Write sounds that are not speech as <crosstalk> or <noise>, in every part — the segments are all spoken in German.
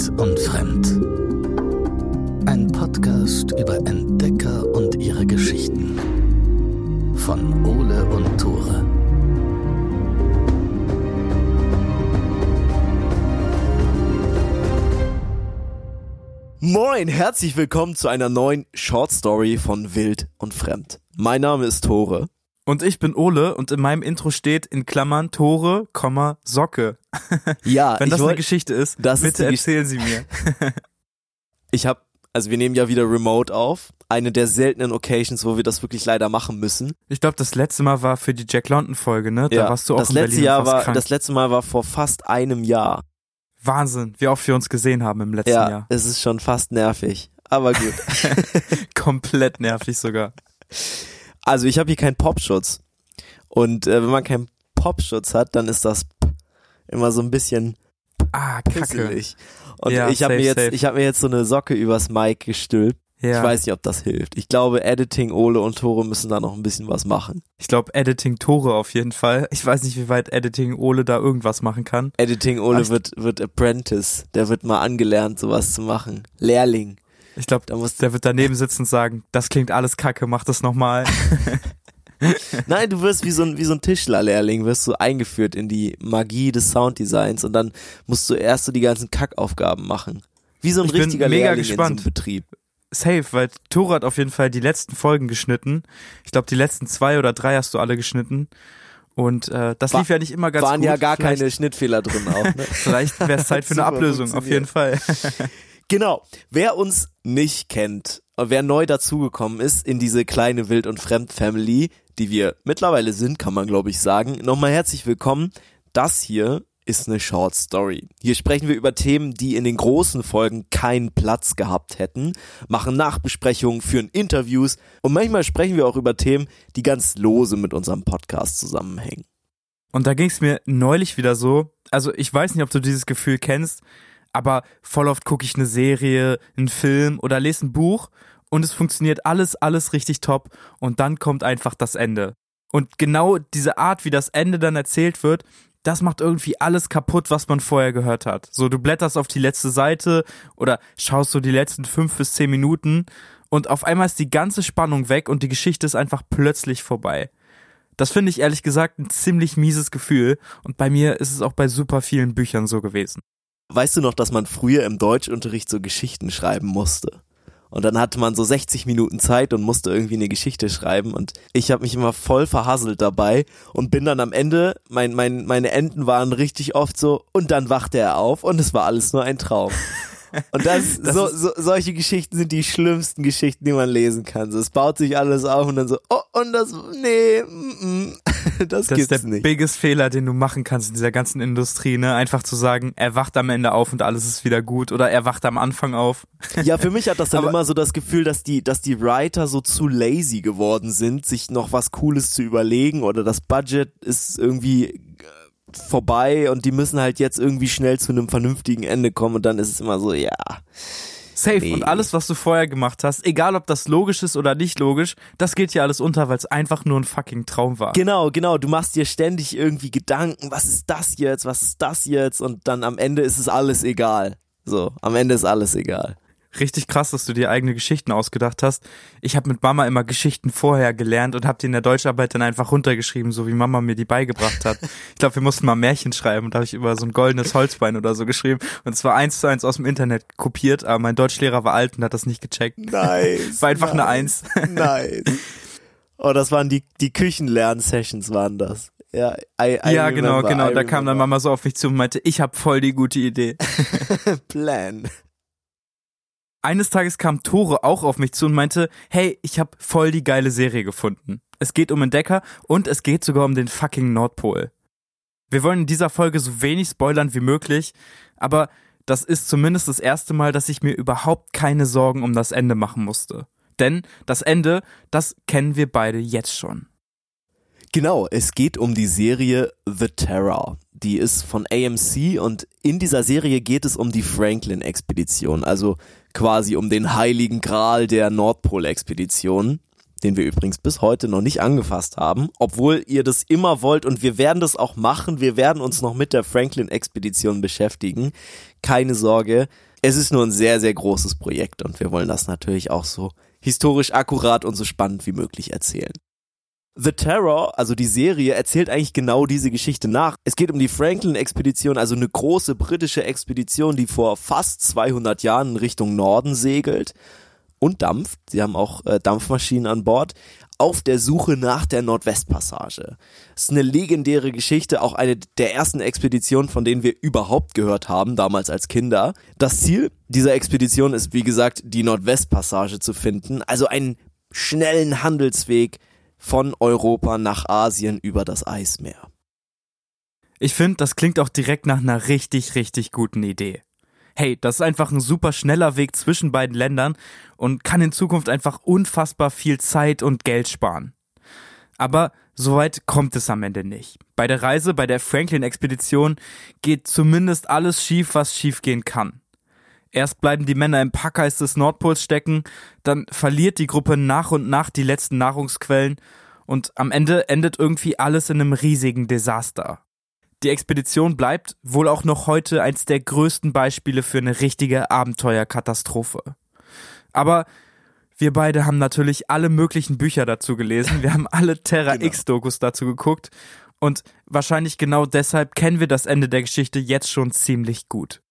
Wild und Fremd. Ein Podcast über Entdecker und ihre Geschichten. Von Ole und Tore. Moin, herzlich willkommen zu einer neuen Short Story von Wild und Fremd. Mein Name ist Tore. Und ich bin Ole und in meinem Intro steht in Klammern Tore, Komma, Socke. Ja, <laughs> Wenn das ich eine wollt- Geschichte ist, Das ist bitte die erzählen Sie mir. <laughs> ich habe, also wir nehmen ja wieder Remote auf. Eine der seltenen Occasions, wo wir das wirklich leider machen müssen. Ich glaube, das letzte Mal war für die Jack London Folge, ne? Da warst du auch das in letzte Berlin Jahr war, krank. das letzte Mal war vor fast einem Jahr. Wahnsinn, wie oft wir uns gesehen haben im letzten Ja, Jahr. es ist schon fast nervig. Aber gut. <laughs> Komplett nervig sogar. Also ich habe hier keinen Popschutz. Und äh, wenn man keinen Popschutz hat, dann ist das P immer so ein bisschen Ah, Kacke. pisselig. Und Ja, ich habe mir jetzt, safe. ich habe mir jetzt so eine Socke übers Mic gestülpt. Ja. Ich weiß nicht, ob das hilft. Ich glaube, Editing, Ole und Tore müssen da noch ein bisschen was machen. Ich glaube, Editing Tore auf jeden Fall. Ich weiß nicht, wie weit Editing Ole da irgendwas machen kann. Editing, Ole Ach, wird, wird Apprentice. Der wird mal angelernt, sowas zu machen. Lehrling. Ich glaube, der wird daneben sitzen und sagen, das klingt alles kacke, mach das nochmal. <laughs> nein, du wirst wie so ein, wie so ein Tischlerlehrling, wirst du eingeführt in die Magie des Sounddesigns und dann musst du erst so die ganzen Kackaufgaben machen. Wie so ein Ich bin richtiger mega Lehrling in so gespannt. einem Betrieb. Safe, weil Tore hat auf jeden Fall die letzten Folgen geschnitten. Ich glaube, die letzten zwei oder drei hast du alle geschnitten. Und äh, das War- lief ja nicht immer ganz Waren gut. ja gar vielleicht, keine Schnittfehler drin auch. Ne? <laughs> Vielleicht wäre es Zeit für eine <laughs> Ablösung, auf jeden Fall. Genau. Wer uns nicht kennt, wer neu dazugekommen ist in diese kleine Wild- und Fremd-Family, die wir mittlerweile sind, kann man glaube ich sagen, nochmal herzlich willkommen. Das hier ist eine Short Story. Hier sprechen wir über Themen, die in den großen Folgen keinen Platz gehabt hätten, machen Nachbesprechungen, führen Interviews und manchmal sprechen wir auch über Themen, die ganz lose mit unserem Podcast zusammenhängen. Und da ging es mir neulich wieder so. Also ich weiß nicht, ob du dieses Gefühl kennst, aber voll oft gucke ich eine Serie, einen Film oder lese ein Buch und es funktioniert alles, alles richtig top und dann kommt einfach das Ende. Und genau diese Art, wie das Ende dann erzählt wird, das macht irgendwie alles kaputt, was man vorher gehört hat. So, du blätterst auf die letzte Seite oder schaust so die letzten fünf bis zehn Minuten und auf einmal ist die ganze Spannung weg und die Geschichte ist einfach plötzlich vorbei. Das finde ich ehrlich gesagt ein ziemlich mieses Gefühl und bei mir ist es auch bei super vielen Büchern so gewesen. Weißt du noch, dass man früher im Deutschunterricht so Geschichten schreiben musste? Und dann hatte man so 60 Minuten Zeit und musste irgendwie eine Geschichte schreiben. Und ich habe mich immer voll verhasselt dabei und bin dann am Ende, mein, mein, meine Enden waren richtig oft so, und dann wachte er auf und es war alles nur ein Traum. <laughs> Und das, Das so, so, solche Geschichten sind die schlimmsten Geschichten, die man lesen kann. So, es baut sich alles auf und dann so, oh, und das, nee, mm, mm, <laughs> das, Das ist der nicht. biggest Fehler, den du machen kannst in dieser ganzen Industrie, ne? Einfach zu sagen, er wacht am Ende auf und alles ist wieder gut oder er wacht am Anfang auf. <laughs> Ja, für mich hat das dann Aber- immer so das Gefühl, dass die, dass die Writer so zu lazy geworden sind, sich noch was Cooles zu überlegen oder das Budget ist irgendwie äh, vorbei und die müssen halt jetzt irgendwie schnell zu einem vernünftigen Ende kommen und dann ist es immer so, ja. Safe. Nee. Und alles, was du vorher gemacht hast, egal ob das logisch ist oder nicht logisch, das geht hier alles unter, weil es einfach nur ein fucking Traum war. Genau, genau, du machst dir ständig irgendwie Gedanken, was ist das jetzt, was ist das jetzt und dann am Ende ist es alles egal. So, am Ende ist alles egal. Richtig krass, dass du dir eigene Geschichten ausgedacht hast. Ich habe mit Mama immer Geschichten vorher gelernt und habe die in der Deutscharbeit dann einfach runtergeschrieben, so wie Mama mir die beigebracht hat. Ich glaube, wir mussten mal Märchen schreiben und da habe ich über so ein goldenes Holzbein oder so geschrieben. Und es war eins zu eins aus dem Internet kopiert, aber mein Deutschlehrer war alt und hat das nicht gecheckt. Nice. War einfach eine nice. Eins. Nice. <laughs> Oh, das waren die, die Küchenlern-Sessions waren das. Ja, I, I ja, genau, remember, genau. I Da kam dann. Mama so auf mich zu und meinte, ich habe voll die gute Idee. <laughs> Plan. Eines Tages kam Tore auch auf mich zu und meinte, hey, ich habe voll die geile Serie gefunden. Es geht um Entdecker und es geht sogar um den fucking Nordpol. Wir wollen in dieser Folge so wenig spoilern wie möglich, aber das ist zumindest das erste Mal, dass ich mir überhaupt keine Sorgen um das Ende machen musste. Denn das Ende, das kennen wir beide jetzt schon. Genau, es geht um die Serie The Terror. Die ist von AMC und in dieser Serie geht es um die Franklin-Expedition, also quasi um den heiligen Gral der Nordpol-Expedition, den wir übrigens bis heute noch nicht angefasst haben, obwohl ihr das immer wollt und wir werden das auch machen. Wir werden uns noch mit der Franklin-Expedition beschäftigen. Keine Sorge, Es ist nur ein sehr, sehr großes Projekt und wir wollen das natürlich auch so historisch akkurat und so spannend wie möglich erzählen. The Terror, also die Serie, erzählt eigentlich genau diese Geschichte nach. Es geht um die Franklin-Expedition, also eine große britische Expedition, die vor fast 200 Jahren in Richtung Norden segelt und dampft. Sie haben auch äh, Dampfmaschinen an Bord auf der Suche nach der Nordwestpassage. Das ist eine legendäre Geschichte, auch eine der ersten Expeditionen, von denen wir überhaupt gehört haben, damals als Kinder. Das Ziel dieser Expedition ist, wie gesagt, die Nordwestpassage zu finden, also einen schnellen Handelsweg von Europa nach Asien über das Eismeer. Ich finde, das klingt auch direkt nach einer richtig, richtig guten Idee. Hey, das ist einfach ein super schneller Weg zwischen beiden Ländern und kann in Zukunft einfach unfassbar viel Zeit und Geld sparen. Aber soweit kommt es am Ende nicht. Bei der Reise, bei der Franklin-Expedition geht zumindest alles schief, was schiefgehen kann. Erst bleiben die Männer im Packeis des Nordpols stecken, dann verliert die Gruppe nach und nach die letzten Nahrungsquellen und am Ende endet irgendwie alles in einem riesigen Desaster. Die Expedition bleibt wohl auch noch heute eins der größten Beispiele für eine richtige Abenteuerkatastrophe. Aber wir beide haben natürlich alle möglichen Bücher dazu gelesen, wir haben alle Terra genau. X-Dokus dazu geguckt und wahrscheinlich genau deshalb kennen wir das Ende der Geschichte jetzt schon ziemlich gut.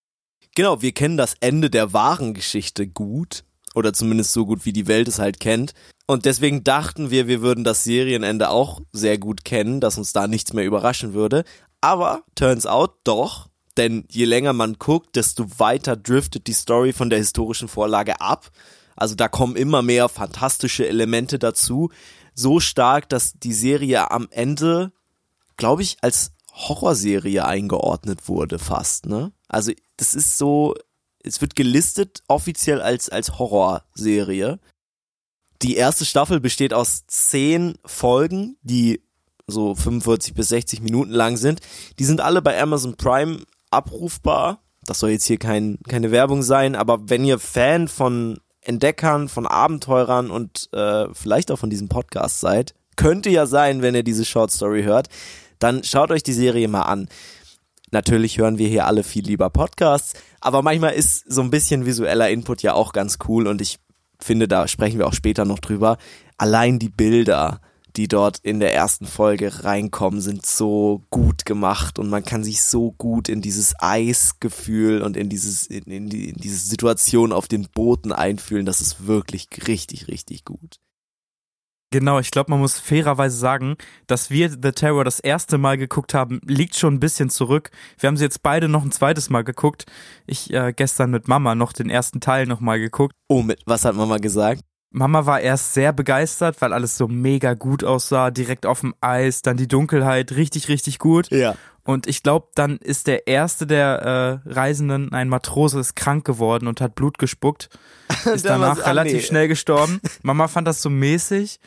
Genau, wir kennen das Ende der wahren Geschichte gut. Oder zumindest so gut, wie die Welt es halt kennt. Und deswegen dachten wir, wir würden das Serienende auch sehr gut kennen, dass uns da nichts mehr überraschen würde. Aber turns out doch, denn je länger man guckt, desto weiter driftet die Story von der historischen Vorlage ab. Also da kommen immer mehr fantastische Elemente dazu. So stark, dass die Serie am Ende, glaube ich, als Horrorserie eingeordnet wurde fast, ne? Also das ist so, es wird gelistet offiziell als, als Horrorserie. Die erste Staffel besteht aus zehn Folgen, die so 45 bis 60 Minuten lang sind. Die sind alle bei Amazon Prime abrufbar. Das soll jetzt hier kein, keine Werbung sein, aber wenn ihr Fan von Entdeckern, von Abenteurern und äh, vielleicht auch von diesem Podcast seid, könnte ja sein, wenn ihr diese Short Story hört, dann schaut euch die Serie mal an. Natürlich hören wir hier alle viel lieber Podcasts, aber manchmal ist so ein bisschen visueller Input ja auch ganz cool und ich finde, da sprechen wir auch später noch drüber. Allein die Bilder, die dort in der ersten Folge reinkommen, sind so gut gemacht und man kann sich so gut in dieses Eisgefühl und in dieses in, in, die, in diese Situation auf den Booten einfühlen. Das ist wirklich richtig, richtig gut. Genau, ich glaube, man muss fairerweise sagen, dass wir The Terror das erste Mal geguckt haben, liegt schon ein bisschen zurück. Wir haben sie jetzt beide noch ein zweites Mal geguckt. Ich äh, gestern mit Mama noch den ersten Teil nochmal geguckt. Oh, mit was hat Mama gesagt? Mama war erst sehr begeistert, weil alles so mega gut aussah, direkt auf dem Eis, dann die Dunkelheit, richtig, richtig gut. Ja. Und ich glaube, dann ist der erste der äh, Reisenden, ein Matrose, ist krank geworden und hat Blut gespuckt. <laughs> Ist danach relativ schnell gestorben. <laughs> Mama fand das so mäßig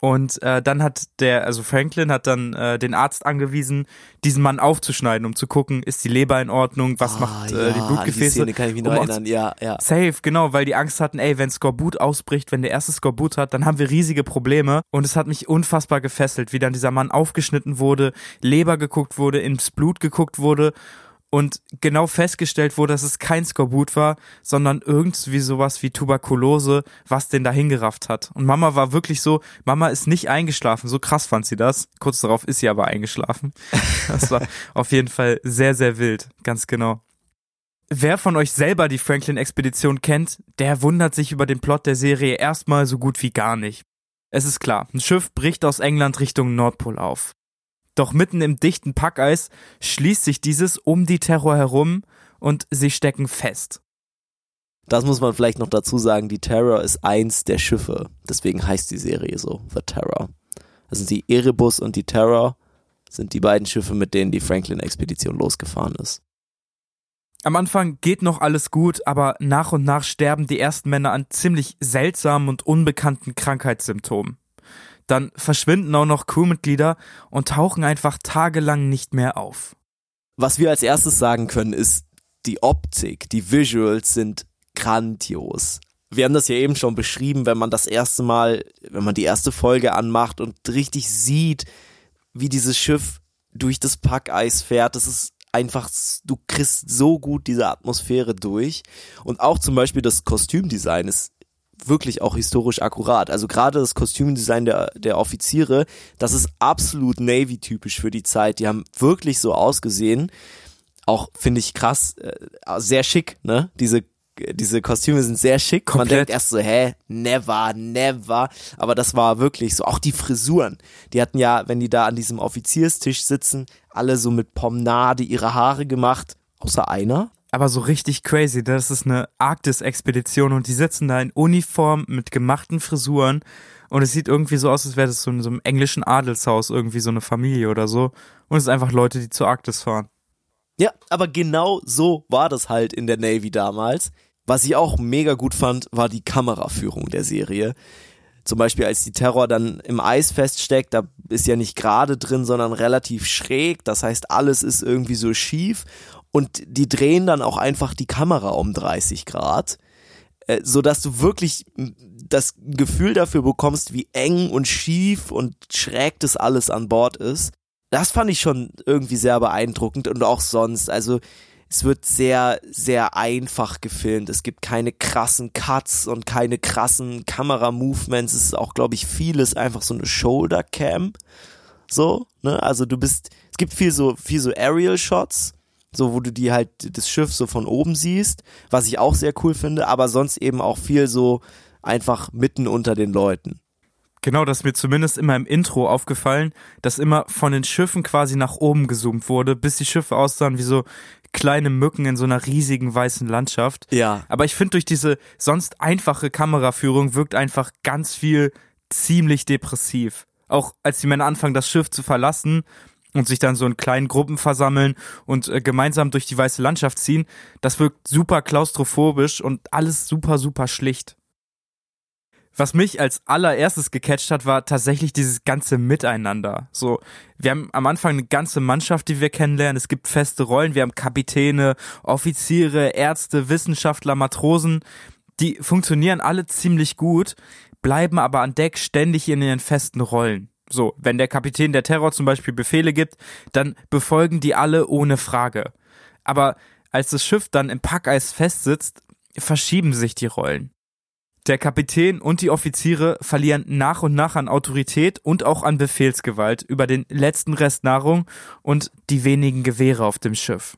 und äh, dann hat der, also Franklin hat dann äh, den Arzt angewiesen, diesen Mann aufzuschneiden, um zu gucken, ist die Leber in Ordnung, was ah, macht äh, ja, die Blutgefäße. Die kann ich mich noch um erinnern, ja, ja. Safe, genau, weil die Angst hatten, ey, wenn Skorbut ausbricht, wenn der erste Skorbut hat, dann haben wir riesige Probleme. Und es hat mich unfassbar gefesselt, wie dann dieser Mann aufgeschnitten wurde, Leber geguckt wurde, ins Blut geguckt wurde und genau festgestellt wurde, dass es kein Skorbut war, sondern irgendwie sowas wie Tuberkulose, was den da hingerafft hat. Und Mama war wirklich so, Mama ist nicht eingeschlafen, so krass fand sie das. Kurz darauf ist sie aber eingeschlafen. <laughs> Das war auf jeden Fall sehr, sehr wild, ganz genau. Wer von euch selber die Franklin-Expedition kennt, der wundert sich über den Plot der Serie erstmal so gut wie gar nicht. Es ist klar, ein Schiff bricht aus England Richtung Nordpol auf. Doch mitten im dichten Packeis schließt sich dieses um die Terror herum und sie stecken fest. Das muss man vielleicht noch dazu sagen, die Terror ist eins der Schiffe. Deswegen heißt die Serie so, The Terror. Das sind die Erebus und die Terror, sind die beiden Schiffe, mit denen die Franklin-Expedition losgefahren ist. Am Anfang geht noch alles gut, aber nach und nach sterben die ersten Männer an ziemlich seltsamen und unbekannten Krankheitssymptomen. Dann verschwinden auch noch Crewmitglieder und tauchen einfach tagelang nicht mehr auf. Was wir als erstes sagen können, ist, die Optik, die Visuals sind grandios. Wir haben das ja eben schon beschrieben, wenn man das erste Mal, wenn man die erste Folge anmacht und richtig sieht, wie dieses Schiff durch das Packeis fährt. Das ist einfach, du kriegst so gut diese Atmosphäre durch. Und auch zum Beispiel das Kostümdesign ist wirklich auch historisch akkurat. Also gerade das Kostümdesign der, der Offiziere, das ist absolut Navy-typisch für die Zeit. Die haben wirklich so ausgesehen. Auch finde ich krass, äh, sehr schick, ne? Diese diese Kostüme sind sehr schick. Komplett. Man denkt erst so, hä, never, never. Aber das war wirklich so. Auch die Frisuren. Die hatten ja, wenn die da an diesem Offizierstisch sitzen, alle so mit Pomnade ihre Haare gemacht. Außer einer aber so richtig crazy. Das ist eine Arktis-Expedition und die sitzen da in Uniform mit gemachten Frisuren und es sieht irgendwie so aus, als wäre das so in so einem englischen Adelshaus irgendwie so eine Familie oder so. Und es sind einfach Leute, die zur Arktis fahren. Ja, aber genau so war das halt in der Navy damals. Was ich auch mega gut fand, war die Kameraführung der Serie. Zum Beispiel, als die Terror dann im Eis feststeckt, da ist ja nicht gerade drin, sondern relativ schräg. Das heißt, alles ist irgendwie so schief und die drehen dann auch einfach die Kamera um 30 Grad, äh, so dass du wirklich das Gefühl dafür bekommst, wie eng und schief und schräg das alles an Bord ist. Das fand ich schon irgendwie sehr beeindruckend und auch sonst. Also es wird sehr, sehr einfach gefilmt. Es gibt keine krassen Cuts und keine krassen Kameramovements. Es ist auch, glaube ich, vieles einfach so eine Shoulder-Cam. So, ne? Also du bist, es gibt viel so, viel so Aerial-Shots so wo du die halt das Schiff so von oben siehst, was ich auch sehr cool finde, aber sonst eben auch viel so einfach mitten unter den Leuten. Genau, das ist mir zumindest immer im Intro aufgefallen, dass immer von den Schiffen quasi nach oben gezoomt wurde, bis die Schiffe aussahen wie so kleine Mücken in so einer riesigen weißen Landschaft. Ja. Aber ich finde, durch diese sonst einfache Kameraführung wirkt einfach ganz viel ziemlich depressiv. Auch als die Männer anfangen, das Schiff zu verlassen und sich dann so in kleinen Gruppen versammeln und äh, gemeinsam durch die weiße Landschaft ziehen, das wirkt super klaustrophobisch und alles super, super schlicht. Was mich als allererstes gecatcht hat, war tatsächlich dieses ganze Miteinander. So, wir haben am Anfang eine ganze Mannschaft, die wir kennenlernen. Es gibt feste Rollen. Wir haben Kapitäne, Offiziere, Ärzte, Wissenschaftler, Matrosen. Die funktionieren alle ziemlich gut, bleiben aber an Deck ständig in ihren festen Rollen. So, wenn der Kapitän der Terror zum Beispiel Befehle gibt, dann befolgen die alle ohne Frage. Aber als das Schiff dann im Packeis festsitzt, verschieben sich die Rollen. Der Kapitän und die Offiziere verlieren nach und nach an Autorität und auch an Befehlsgewalt über den letzten Rest Nahrung und die wenigen Gewehre auf dem Schiff.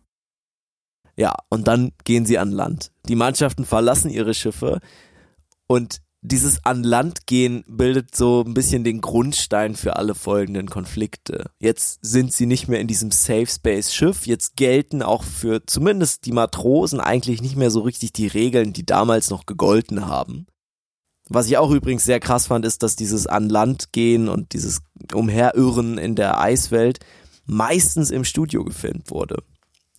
Ja, und dann gehen sie an Land. Die Mannschaften verlassen ihre Schiffe und dieses an Land gehen bildet so ein bisschen den Grundstein für alle folgenden Konflikte. Jetzt sind sie nicht mehr in diesem Safe Space Schiff, jetzt gelten auch für zumindest die Matrosen eigentlich nicht mehr so richtig die Regeln, die damals noch gegolten haben. Was ich auch übrigens sehr krass fand, ist, dass dieses an Land gehen und dieses Umherirren in der Eiswelt meistens im Studio gefilmt wurde.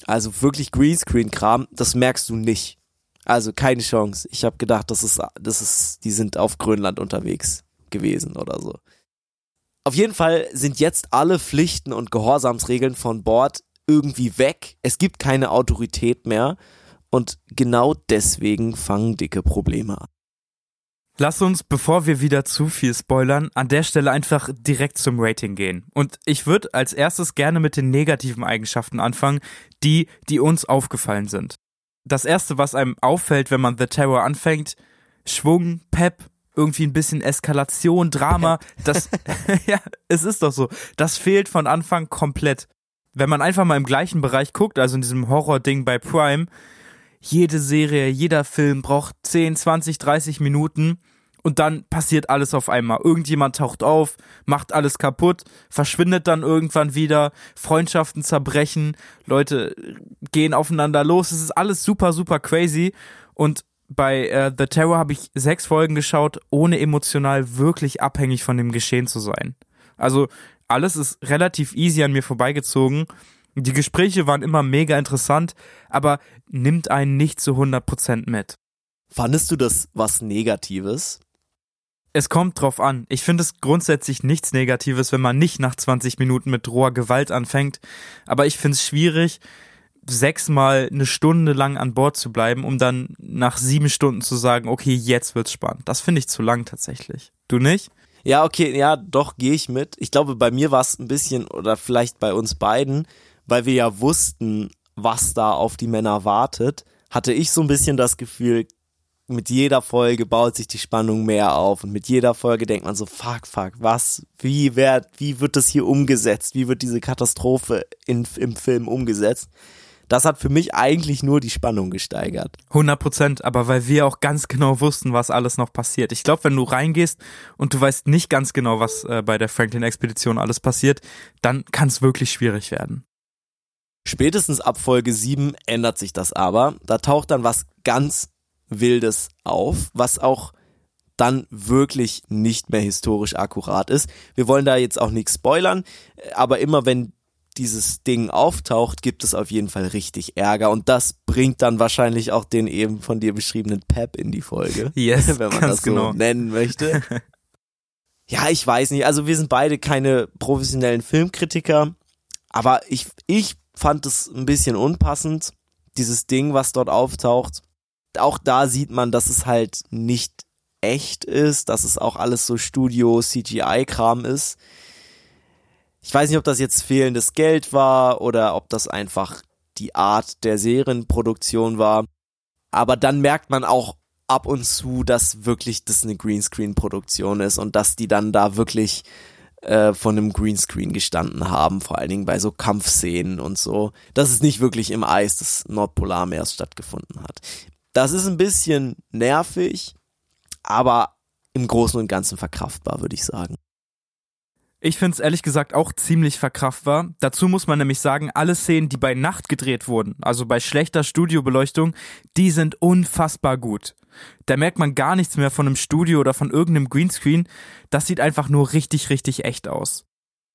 Also wirklich Greenscreen-Kram, das merkst du nicht. Also keine Chance. Ich habe gedacht, das ist, das ist, die sind auf Grönland unterwegs gewesen oder so. Auf jeden Fall sind jetzt alle Pflichten und Gehorsamsregeln von Bord irgendwie weg. Es gibt keine Autorität mehr. Und genau deswegen fangen dicke Probleme an. Lass uns, bevor wir wieder zu viel spoilern, an der Stelle einfach direkt zum Rating gehen. Und ich würde als erstes gerne mit den negativen Eigenschaften anfangen, die, die uns aufgefallen sind das erste, was einem auffällt, wenn man The Terror anfängt, Schwung, Pep, irgendwie ein bisschen Eskalation, Drama, das, <laughs> ja, es ist doch so. Das fehlt von Anfang komplett. Wenn man einfach mal im gleichen Bereich guckt, also in diesem Horror-Ding bei Prime, jede Serie, jeder Film braucht 10, 20, 30 Minuten und dann passiert alles auf einmal. Irgendjemand taucht auf, macht alles kaputt, verschwindet dann irgendwann wieder, Freundschaften zerbrechen, Leute gehen aufeinander los. Es ist alles super, super crazy. Und bei äh, The Terror habe ich sechs Folgen geschaut, ohne emotional wirklich abhängig von dem Geschehen zu sein. Also alles ist relativ easy an mir vorbeigezogen. Die Gespräche waren immer mega interessant, aber nimmt einen nicht zu 100% mit. Fandest du das was Negatives? Es kommt drauf an. Ich finde es grundsätzlich nichts Negatives, wenn man nicht nach 20 Minuten mit roher Gewalt anfängt. Aber ich finde es schwierig, sechsmal eine Stunde lang an Bord zu bleiben, um dann nach sieben Stunden zu sagen, okay, jetzt wird's spannend. Das finde ich zu lang tatsächlich. Du nicht? Ja, okay, ja, doch, gehe ich mit. Ich glaube, bei mir war es ein bisschen, oder vielleicht bei uns beiden, weil wir ja wussten, was da auf die Männer wartet, hatte ich so ein bisschen das Gefühl, mit jeder Folge baut sich die Spannung mehr auf und mit jeder Folge denkt man so, fuck, fuck, was, wie wird, wie wird das hier umgesetzt? Wie wird diese Katastrophe in, im Film umgesetzt? Das hat für mich eigentlich nur die Spannung gesteigert. 100 Prozent, aber weil wir auch ganz genau wussten, was alles noch passiert. Ich glaube, wenn du reingehst und du weißt nicht ganz genau, was äh, bei der Franklin-Expedition alles passiert, dann kann es wirklich schwierig werden. Spätestens ab Folge 7 ändert sich das aber. Da taucht dann was ganz Wildes auf, was auch dann wirklich nicht mehr historisch akkurat ist. Wir wollen da jetzt auch nichts spoilern, aber immer wenn dieses Ding auftaucht, gibt es auf jeden Fall richtig Ärger und das bringt dann wahrscheinlich auch den eben von dir beschriebenen Pep in die Folge, <laughs> yes, <laughs> wenn man das so genau. nennen möchte. <laughs> ja, ich weiß nicht, also wir sind beide keine professionellen Filmkritiker, aber ich ich fand es ein bisschen unpassend, dieses Ding, was dort auftaucht auch da sieht man, dass es halt nicht echt ist, dass es auch alles so Studio CGI-Kram ist. Ich weiß nicht, ob das jetzt fehlendes Geld war oder ob das einfach die Art der Serienproduktion war. Aber dann merkt man auch ab und zu, dass wirklich das eine Greenscreen-Produktion ist und dass die dann da wirklich äh, von einem Greenscreen gestanden haben, vor allen Dingen bei so Kampfszenen und so, dass es nicht wirklich im Eis des Nordpolarmeers stattgefunden hat. Das ist ein bisschen nervig, aber im Großen und Ganzen verkraftbar, würde ich sagen. Ich finde es ehrlich gesagt auch ziemlich verkraftbar. Dazu muss man nämlich sagen, alle Szenen, die bei Nacht gedreht wurden, also bei schlechter Studiobeleuchtung, die sind unfassbar gut. Da merkt man gar nichts mehr von einem Studio oder von irgendeinem Greenscreen. Das sieht einfach nur richtig, richtig echt aus.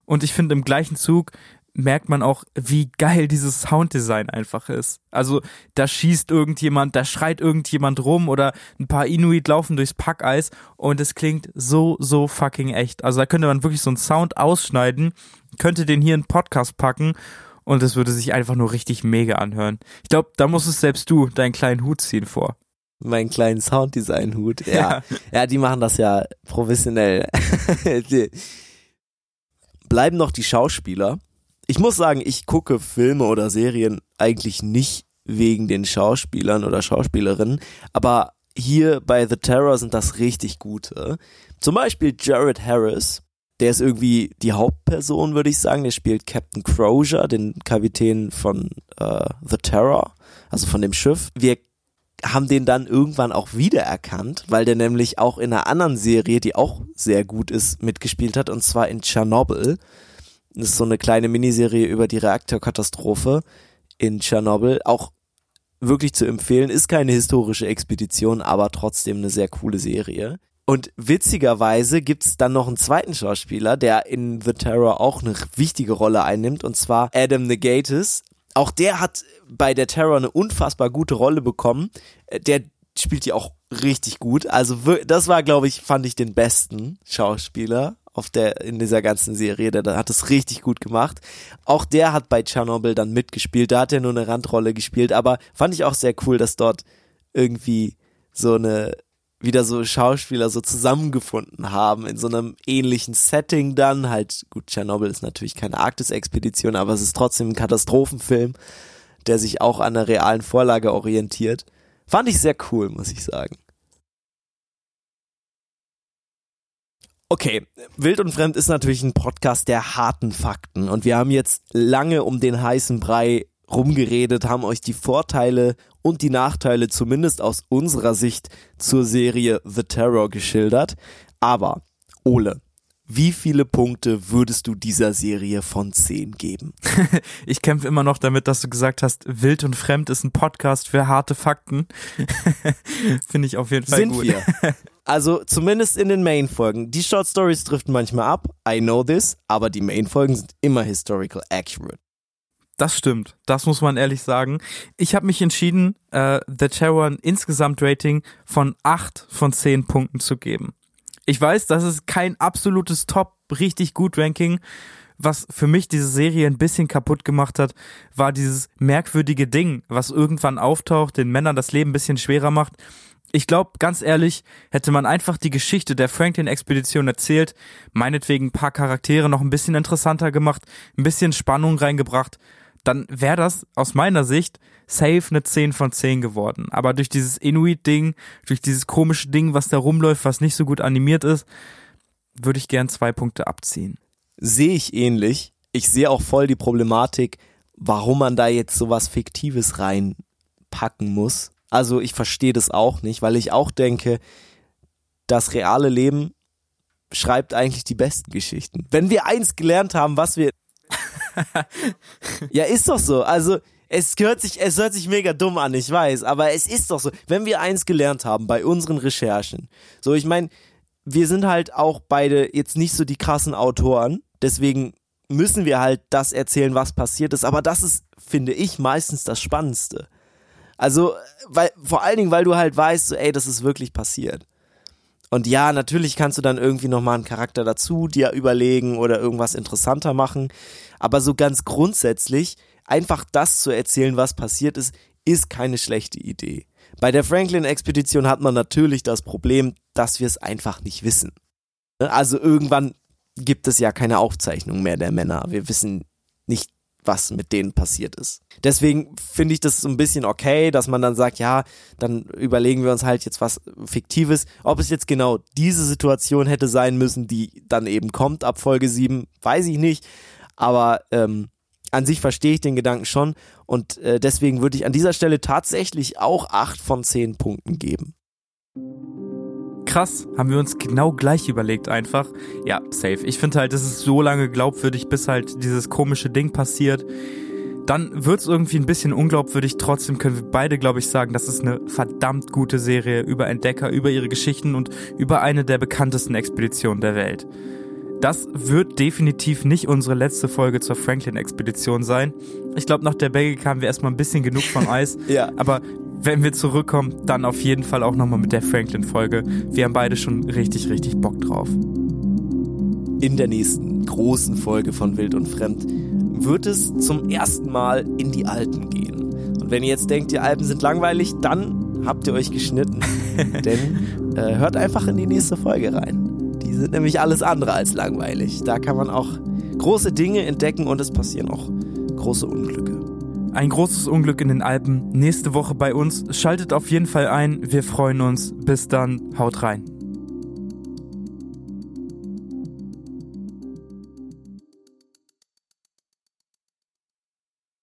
Und ich finde im gleichen Zug merkt man auch, wie geil dieses Sounddesign einfach ist. Also da schießt irgendjemand, da schreit irgendjemand rum oder ein paar Inuit laufen durchs Packeis und es klingt so, so fucking echt. Also da könnte man wirklich so einen Sound ausschneiden, könnte den hier in Podcast packen und es würde sich einfach nur richtig mega anhören. Ich glaube, da musstest selbst du deinen kleinen Hut ziehen vor. Meinen kleinen Sounddesign-Hut, ja. ja. Ja, die machen das ja professionell. <laughs> Bleiben noch die Schauspieler ich muss sagen, ich gucke Filme oder Serien eigentlich nicht wegen den Schauspielern oder Schauspielerinnen, aber hier bei The Terror sind das richtig gute. Zum Beispiel Jared Harris, der ist irgendwie die Hauptperson, würde ich sagen. Der spielt Captain Crozier, den Kapitän von äh, The Terror, also von dem Schiff. Wir haben den dann irgendwann auch wiedererkannt, weil der nämlich auch in einer anderen Serie, die auch sehr gut ist, mitgespielt hat, und zwar in Chernobyl. Ist so eine kleine Miniserie über die Reaktorkatastrophe in Tschernobyl. Auch wirklich zu empfehlen. Ist keine historische Expedition, aber trotzdem eine sehr coole Serie. Und witzigerweise gibt's dann noch einen zweiten Schauspieler, der in The Terror auch eine wichtige Rolle einnimmt, und zwar Adam Negatis. Auch der hat bei der Terror eine unfassbar gute Rolle bekommen. Der spielt die auch richtig gut. Also das war, glaube ich, fand ich den besten Schauspieler auf der, in dieser ganzen Serie, der, der hat es richtig gut gemacht. Auch der hat bei Tschernobyl dann mitgespielt, da hat er nur eine Randrolle gespielt, aber fand ich auch sehr cool, dass dort irgendwie so eine, wieder so Schauspieler so zusammengefunden haben in so einem ähnlichen Setting dann, halt, gut, Tschernobyl ist natürlich keine Arktis-Expedition, aber es ist trotzdem ein Katastrophenfilm, der sich auch an der realen Vorlage orientiert. Fand ich sehr cool, muss ich sagen. Okay, Wild und Fremd ist natürlich ein Podcast der harten Fakten und wir haben jetzt lange um den heißen Brei rumgeredet, haben euch die Vorteile und die Nachteile zumindest aus unserer Sicht zur Serie The Terror geschildert. Aber, Ole, wie viele Punkte würdest du dieser Serie von 10 geben? <laughs> ich kämpfe immer noch damit, dass du gesagt hast, Wild und Fremd ist ein Podcast für harte Fakten. <laughs> Finde ich auf jeden Fall Sind gut. wir. <laughs> Also zumindest in den Main-Folgen. Die Short Stories driften manchmal ab, I know this, aber die Main-Folgen sind immer historical accurate. Das stimmt, das muss man ehrlich sagen. Ich habe mich entschieden, äh, The Terror ein Insgesamt-Rating von 8 von 10 Punkten zu geben. Ich weiß, das ist kein absolutes Top, richtig gut Ranking. Was für mich diese Serie ein bisschen kaputt gemacht hat, war dieses merkwürdige Ding, was irgendwann auftaucht, den Männern das Leben ein bisschen schwerer macht ich glaube, ganz ehrlich, hätte man einfach die Geschichte der Franklin-Expedition erzählt, meinetwegen ein paar Charaktere noch ein bisschen interessanter gemacht, ein bisschen Spannung reingebracht, dann wäre das aus meiner Sicht safe eine 10 von 10 geworden. Aber durch dieses Inuit-Ding, durch dieses komische Ding, was da rumläuft, was nicht so gut animiert ist, würde ich gern zwei Punkte abziehen. Sehe ich ähnlich. Ich sehe auch voll die Problematik, warum man da jetzt sowas Fiktives reinpacken muss. Also ich verstehe das auch nicht, weil ich auch denke, das reale Leben schreibt eigentlich die besten Geschichten. Wenn wir eins gelernt haben, was wir <laughs> ja, ist doch so. Also, es hört sich, es hört sich mega dumm an, ich weiß, aber es ist doch so. Wenn wir eins gelernt haben bei unseren Recherchen, so, ich meine, wir sind halt auch beide jetzt nicht so die krassen Autoren, deswegen müssen wir halt das erzählen, was passiert ist, aber das ist, finde ich, meistens das Spannendste. Also, weil, vor allen Dingen, weil du halt weißt, so, ey, das ist wirklich passiert. Und ja, natürlich kannst du dann irgendwie nochmal einen Charakter dazu dir überlegen oder irgendwas interessanter machen. Aber so ganz grundsätzlich, einfach das zu erzählen, was passiert ist, ist keine schlechte Idee. Bei der Franklin-Expedition hat man natürlich das Problem, dass wir es einfach nicht wissen. Ne? Also irgendwann gibt es ja keine Aufzeichnung mehr der Männer. Wir wissen nicht, was mit denen passiert ist. Deswegen finde ich das so ein bisschen okay, dass man dann sagt, ja, dann überlegen wir uns halt jetzt was Fiktives. Ob es jetzt genau diese Situation hätte sein müssen, die dann eben kommt ab Folge 7, weiß ich nicht. Aber ähm, an sich verstehe ich den Gedanken schon und äh, deswegen würde ich an dieser Stelle tatsächlich auch 8 von 10 Punkten geben. Krass, haben wir uns genau gleich überlegt einfach. Ja, safe. Ich finde halt, es ist so lange glaubwürdig, bis halt dieses komische Ding passiert. Dann wird's irgendwie ein bisschen unglaubwürdig. Trotzdem können wir beide, glaube ich, sagen, das ist eine verdammt gute Serie über Entdecker, über ihre Geschichten und über eine der bekanntesten Expeditionen der Welt. Das wird definitiv nicht unsere letzte Folge zur Franklin-Expedition sein. Ich glaube, nach der Bagel kamen wir erstmal ein bisschen genug von <laughs> Eis. ja. Aber wenn wir zurückkommen, dann auf jeden Fall auch nochmal mit der Franklin-Folge. Wir haben beide schon richtig, richtig Bock drauf. In der nächsten großen Folge von Wild und Fremd wird es zum ersten Mal in die Alpen gehen. Und wenn ihr jetzt denkt, die Alpen sind langweilig, dann habt ihr euch geschnitten. <laughs> Denn äh, hört einfach in die nächste Folge rein. Die sind nämlich alles andere als langweilig. Da kann man auch große Dinge entdecken und es passieren auch große Unglücke. Ein großes Unglück in den Alpen nächste Woche bei uns. Schaltet auf jeden Fall ein. Wir freuen uns. Bis dann. Haut rein.